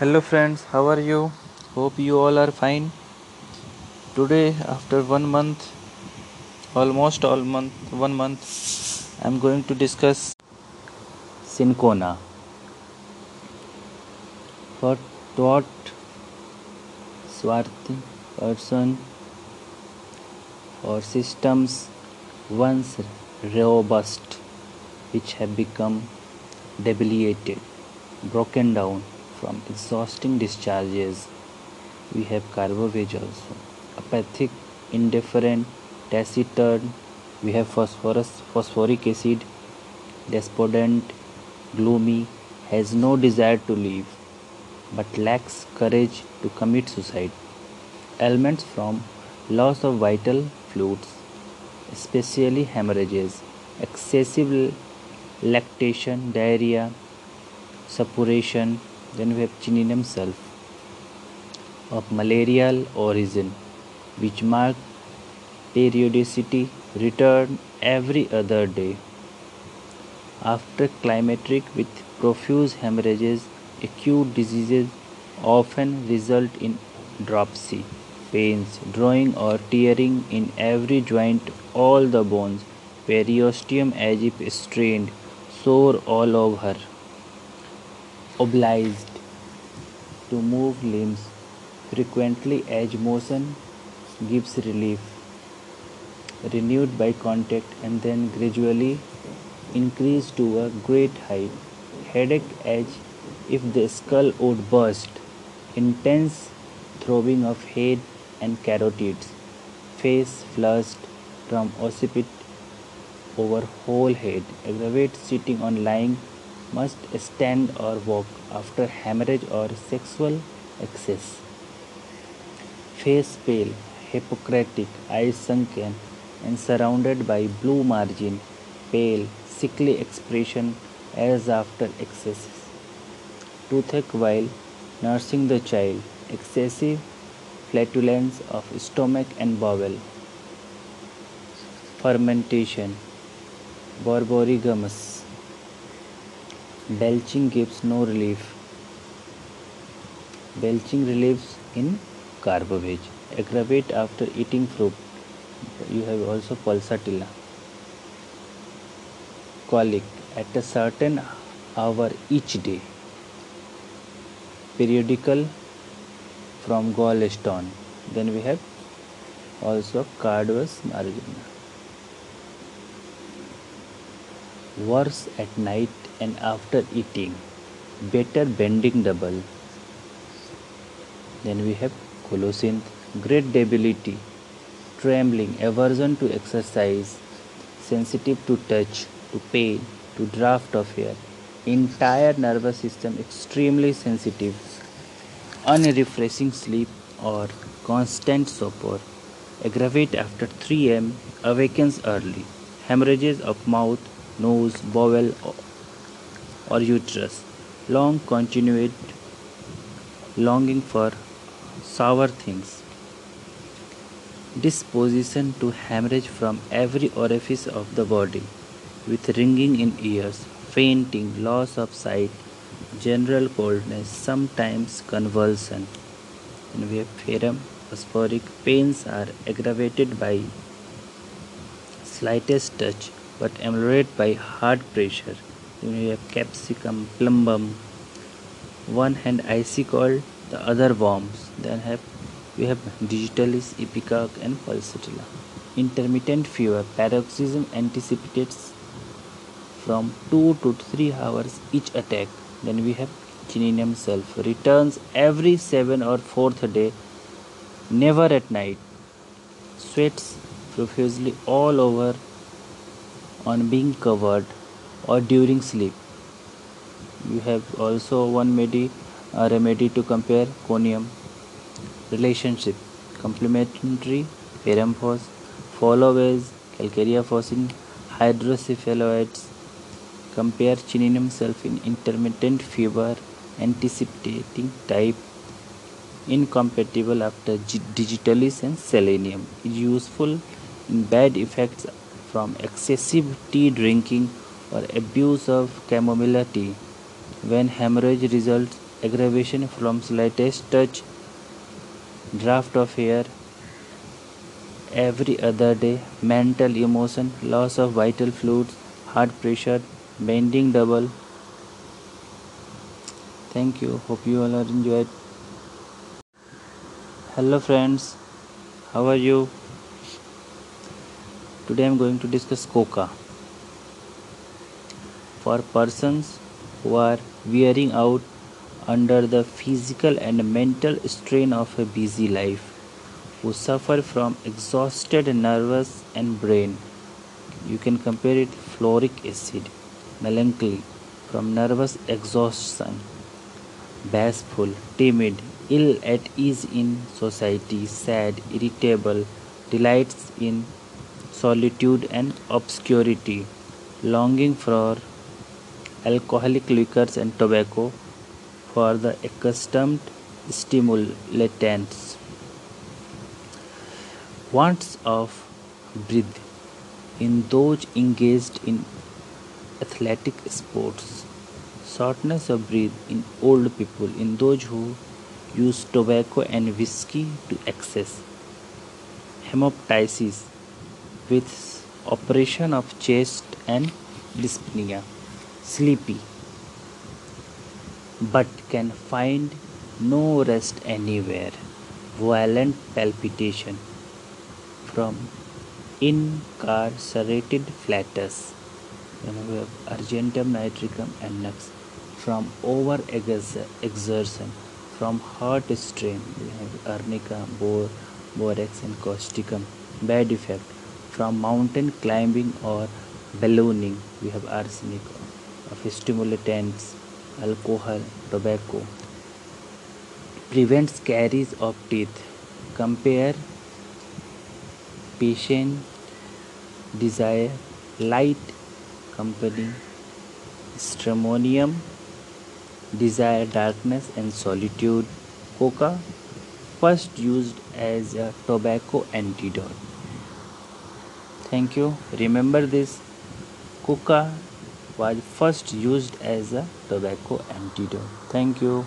Hello friends, how are you? Hope you all are fine. Today, after one month, almost all month, one month, I'm going to discuss Cinchona. What what Swarthy person or systems once robust which have become debilitated, broken down from exhausting discharges. We have carbo veg also. Apathic, indifferent, taciturn. We have phosphorus, phosphoric acid, despondent, gloomy, has no desire to live, but lacks courage to commit suicide. Ailments from loss of vital fluids, especially hemorrhages, excessive lactation, diarrhea, suppuration, then we have chininum sulph of malarial origin which mark periodicity return every other day. After climatic with profuse hemorrhages, acute diseases often result in dropsy, pains, drawing or tearing in every joint, all the bones, periosteum as if strained, sore all over obliged to move limbs frequently as motion gives relief. Renewed by contact and then gradually increased to a great height. Headache as if the skull would burst. Intense throbbing of head and carotids face flushed from occiput over whole head. Aggravate sitting on lying must stand or walk after hemorrhage or sexual excess. Face pale, hippocratic, eyes sunken and surrounded by blue margin, pale, sickly expression as after excesses. Toothache while nursing the child, excessive flatulence of stomach and bowel. Fermentation, borborygmus Belching gives no relief. Belching relieves in carbo veg. Aggravate after eating fruit. You have also pulsatilla. Colic at a certain hour each day. Periodical from gallstone. Then we have also carduus margina. Worse at night and after eating better bending double then we have colocynth great debility trembling aversion to exercise sensitive to touch to pain to draft of air entire nervous system extremely sensitive unrefreshing sleep or constant sopor aggravate after 3 am awakens early hemorrhages of mouth nose bowel or uterus. Long continued longing for sour things. Disposition to hemorrhage from every orifice of the body, with ringing in ears, fainting, loss of sight, general coldness, sometimes convulsion. And we have phosphoric pains are aggravated by slightest touch but ameliorated by hard pressure then we have capsicum plumbum. One hand icy cold the other warms. Then have we have digitalis ipecac and pulsatilla intermittent fever paroxysm anticipates from 2 to 3 hours each attack. Then we have chininum sulph returns every 7 or 4th day never at night. Sweats profusely all over on being covered or during sleep. You have also one medi, uh, remedy to compare conium relationship. Complementary phos, follow as calcarea fossin hydrocephaloids compare chininum sulph in intermittent fever anticipating type incompatible after digitalis and selenium. Is useful in bad effects from excessive tea drinking or abuse of chamomile tea when hemorrhage results aggravation from slightest touch, draft of air every other day, mental emotion, loss of vital fluids, heart pressure, bending double. Thank you. Hope you all are enjoyed. Hello friends, how are you? Today I am going to discuss coca. For persons who are wearing out under the physical and mental strain of a busy life, who suffer from exhausted nerves and brain. You can compare it fluoric acid, melancholy from nervous exhaustion, bashful, timid, ill at ease in society, sad, irritable, delights in solitude and obscurity, longing for alcoholic liquors and tobacco for the accustomed stimulants. Wants of breath in those engaged in athletic sports. Shortness of breath in old people, in those who use tobacco and whiskey to excess. Hemoptysis with operation of chest and dyspnea sleepy but can find no rest anywhere. Violent palpitation from incarcerated flatus. Then we have argentum nitricum and nux from over exertion, from heart strain. We have arnica, bor, borax, and causticum. Bad effect from mountain climbing or ballooning. We have arsenic of stimulants, alcohol, tobacco. Prevents caries of teeth. Compare patient desire light company stramonium desire darkness and solitude coca first used as a tobacco antidote thank you remember this coca was first used as a tobacco antidote. Thank you.